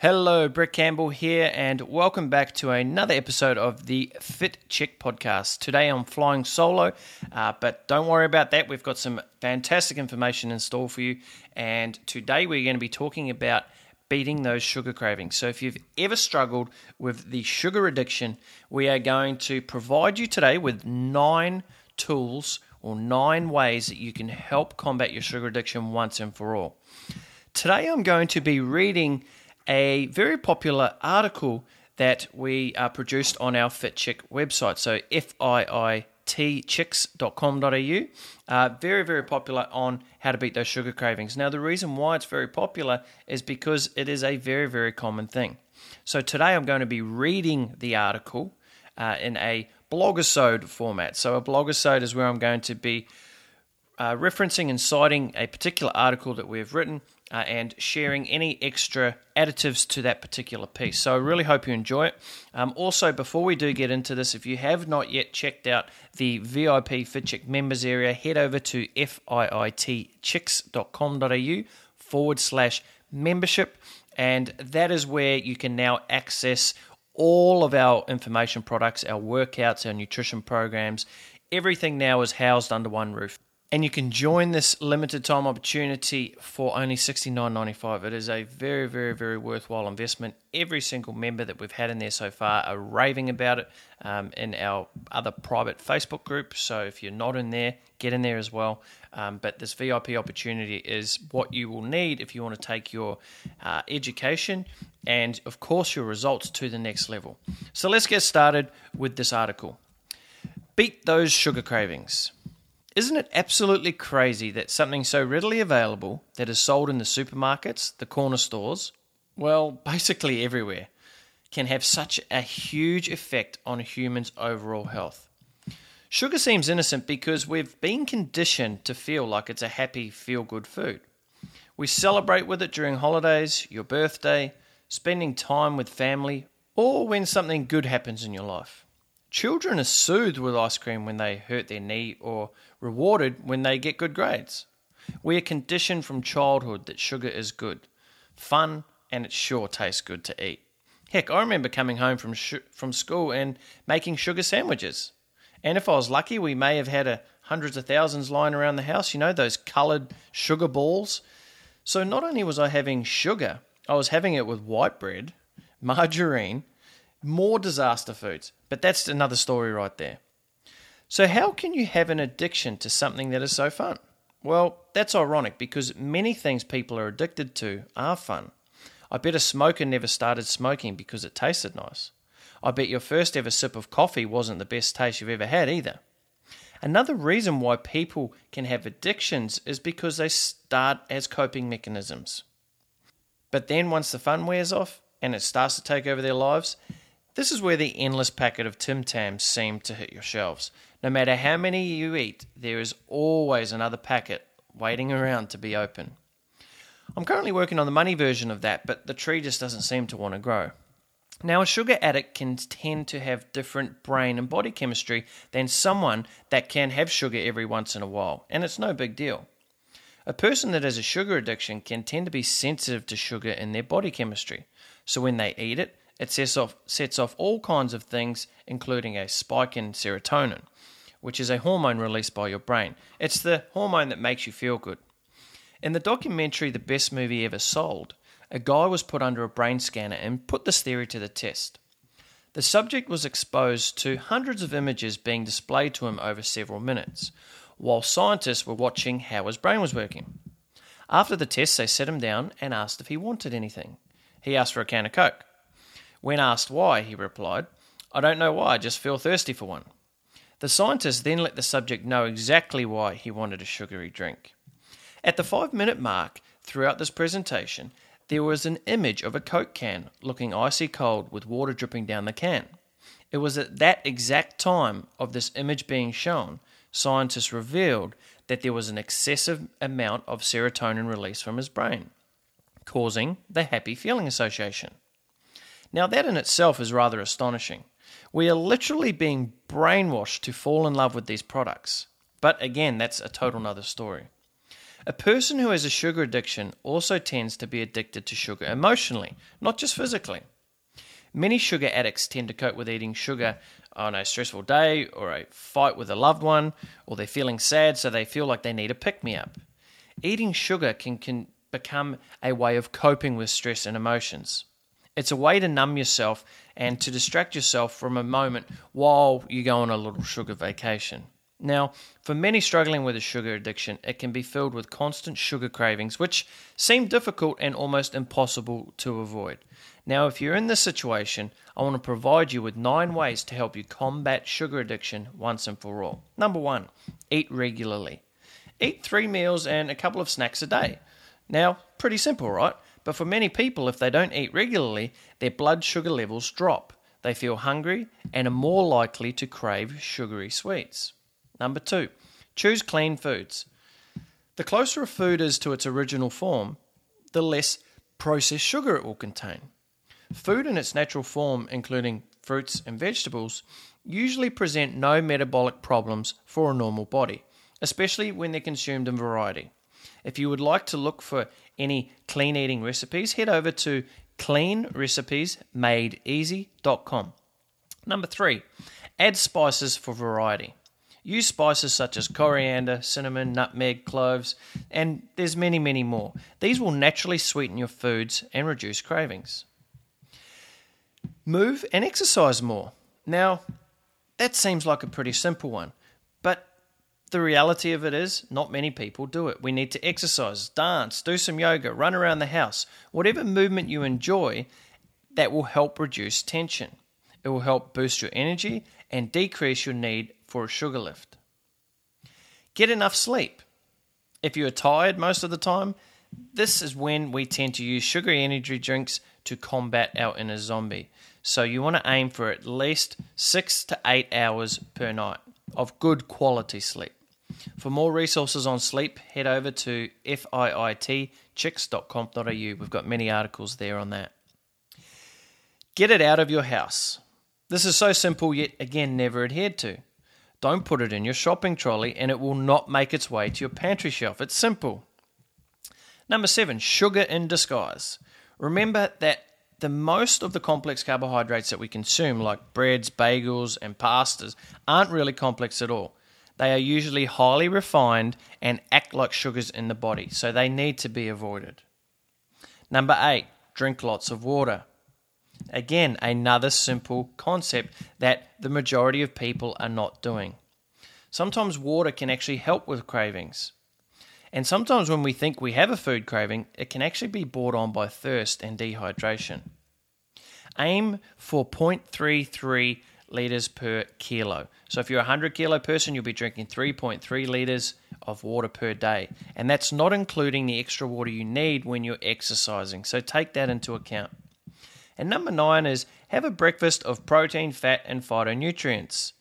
Hello, Brett Campbell here, and welcome back to another episode of the Fit Chick podcast. Today I'm flying solo, uh, but don't worry about that. We've got some fantastic information in store for you, and today we're going to be talking about beating those sugar cravings. So, if you've ever struggled with the sugar addiction, we are going to provide you today with nine tools or nine ways that you can help combat your sugar addiction once and for all. Today I'm going to be reading a very popular article that we uh, produced on our FitChick website. So fiitchicks.com.au. Uh, very, very popular on how to beat those sugar cravings. Now, the reason why it's very popular is because it is a very, very common thing. So today I'm going to be reading the article uh, in a blogisode format. So a blogisode is where I'm going to be uh, referencing and citing a particular article that we have written uh, and sharing any extra additives to that particular piece. So I really hope you enjoy it. Um, also, before we do get into this, if you have not yet checked out the VIP FitChick members area, head over to fiitchicks.com.au forward slash membership. And that is where you can now access all of our information products, our workouts, our nutrition programs. Everything now is housed under one roof and you can join this limited time opportunity for only $69.95. It is a very, very, very worthwhile investment. Every single member that we've had in there so far are raving about it um, in our other private Facebook group. So if you're not in there, get in there as well. Um, but this VIP opportunity is what you will need if you want to take your uh, education and, of course, your results to the next level. So let's get started with this article. Beat those sugar cravings. Isn't it absolutely crazy that something so readily available that is sold in the supermarkets, the corner stores, well, basically everywhere, can have such a huge effect on human's overall health? Sugar seems innocent because we've been conditioned to feel like it's a happy, feel good food. We celebrate with it during holidays, your birthday, spending time with family, or when something good happens in your life. Children are soothed with ice cream when they hurt their knee or rewarded when they get good grades. We are conditioned from childhood that sugar is good, fun, and it sure tastes good to eat. Heck, I remember coming home from sh- from school and making sugar sandwiches. And if I was lucky, we may have had a hundreds of thousands lying around the house, you know, those coloured sugar balls. So not only was I having sugar, I was having it with white bread, margarine, more disaster foods. But that's another story right there. So, how can you have an addiction to something that is so fun? Well, that's ironic because many things people are addicted to are fun. I bet a smoker never started smoking because it tasted nice. I bet your first ever sip of coffee wasn't the best taste you've ever had either. Another reason why people can have addictions is because they start as coping mechanisms. But then once the fun wears off and it starts to take over their lives, this is where the endless packet of Tim Tams seem to hit your shelves. No matter how many you eat, there is always another packet waiting around to be open. I'm currently working on the money version of that, but the tree just doesn't seem to want to grow. Now, a sugar addict can tend to have different brain and body chemistry than someone that can have sugar every once in a while, and it's no big deal. A person that has a sugar addiction can tend to be sensitive to sugar in their body chemistry, so when they eat it, it sets off, sets off all kinds of things, including a spike in serotonin, which is a hormone released by your brain. It's the hormone that makes you feel good. In the documentary The Best Movie Ever Sold, a guy was put under a brain scanner and put this theory to the test. The subject was exposed to hundreds of images being displayed to him over several minutes, while scientists were watching how his brain was working. After the test, they set him down and asked if he wanted anything. He asked for a can of Coke. When asked why, he replied, I don't know why, I just feel thirsty for one. The scientist then let the subject know exactly why he wanted a sugary drink. At the five minute mark throughout this presentation, there was an image of a Coke can looking icy cold with water dripping down the can. It was at that exact time of this image being shown, scientists revealed that there was an excessive amount of serotonin released from his brain, causing the happy feeling association. Now, that in itself is rather astonishing. We are literally being brainwashed to fall in love with these products. But again, that's a total other story. A person who has a sugar addiction also tends to be addicted to sugar emotionally, not just physically. Many sugar addicts tend to cope with eating sugar on a stressful day or a fight with a loved one, or they're feeling sad, so they feel like they need a pick me up. Eating sugar can, can become a way of coping with stress and emotions. It's a way to numb yourself and to distract yourself from a moment while you go on a little sugar vacation. Now, for many struggling with a sugar addiction, it can be filled with constant sugar cravings, which seem difficult and almost impossible to avoid. Now, if you're in this situation, I want to provide you with nine ways to help you combat sugar addiction once and for all. Number one, eat regularly. Eat three meals and a couple of snacks a day. Now, pretty simple, right? But for many people, if they don't eat regularly, their blood sugar levels drop. They feel hungry and are more likely to crave sugary sweets. Number two, choose clean foods. The closer a food is to its original form, the less processed sugar it will contain. Food in its natural form, including fruits and vegetables, usually present no metabolic problems for a normal body, especially when they're consumed in variety. If you would like to look for any clean eating recipes, head over to cleanrecipesmadeeasy.com. Number three, add spices for variety. Use spices such as coriander, cinnamon, nutmeg, cloves, and there's many, many more. These will naturally sweeten your foods and reduce cravings. Move and exercise more. Now, that seems like a pretty simple one, the reality of it is not many people do it. We need to exercise, dance, do some yoga, run around the house, whatever movement you enjoy that will help reduce tension. It will help boost your energy and decrease your need for a sugar lift. Get enough sleep. If you are tired most of the time, this is when we tend to use sugary energy drinks to combat our inner zombie. So you want to aim for at least six to eight hours per night of good quality sleep. For more resources on sleep, head over to fiitchicks.com.au. We've got many articles there on that. Get it out of your house. This is so simple, yet again, never adhered to. Don't put it in your shopping trolley and it will not make its way to your pantry shelf. It's simple. Number seven, sugar in disguise. Remember that the most of the complex carbohydrates that we consume, like breads, bagels, and pastas, aren't really complex at all. They are usually highly refined and act like sugars in the body, so they need to be avoided. Number eight, drink lots of water. Again, another simple concept that the majority of people are not doing. Sometimes water can actually help with cravings. And sometimes when we think we have a food craving, it can actually be brought on by thirst and dehydration. Aim for 0.33 litres per kilo. So if you're a 100 kilo person, you'll be drinking 3.3 litres of water per day. And that's not including the extra water you need when you're exercising. So take that into account. And number nine is have a breakfast of protein, fat, and phytonutrients.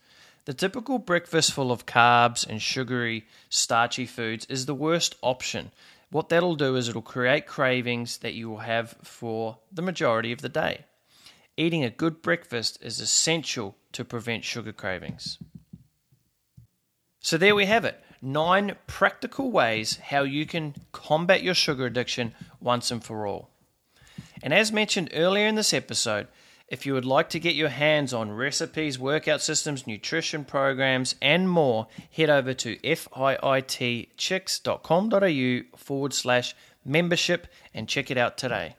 The typical breakfast full of carbs and sugary, starchy foods is the worst option. What that'll do is it'll create cravings that you will have for the majority of the day. Eating a good breakfast is essential to prevent sugar cravings. So, there we have it nine practical ways how you can combat your sugar addiction once and for all. And as mentioned earlier in this episode, if you would like to get your hands on recipes, workout systems, nutrition programs, and more, head over to fiitchicks.com.au forward slash membership and check it out today.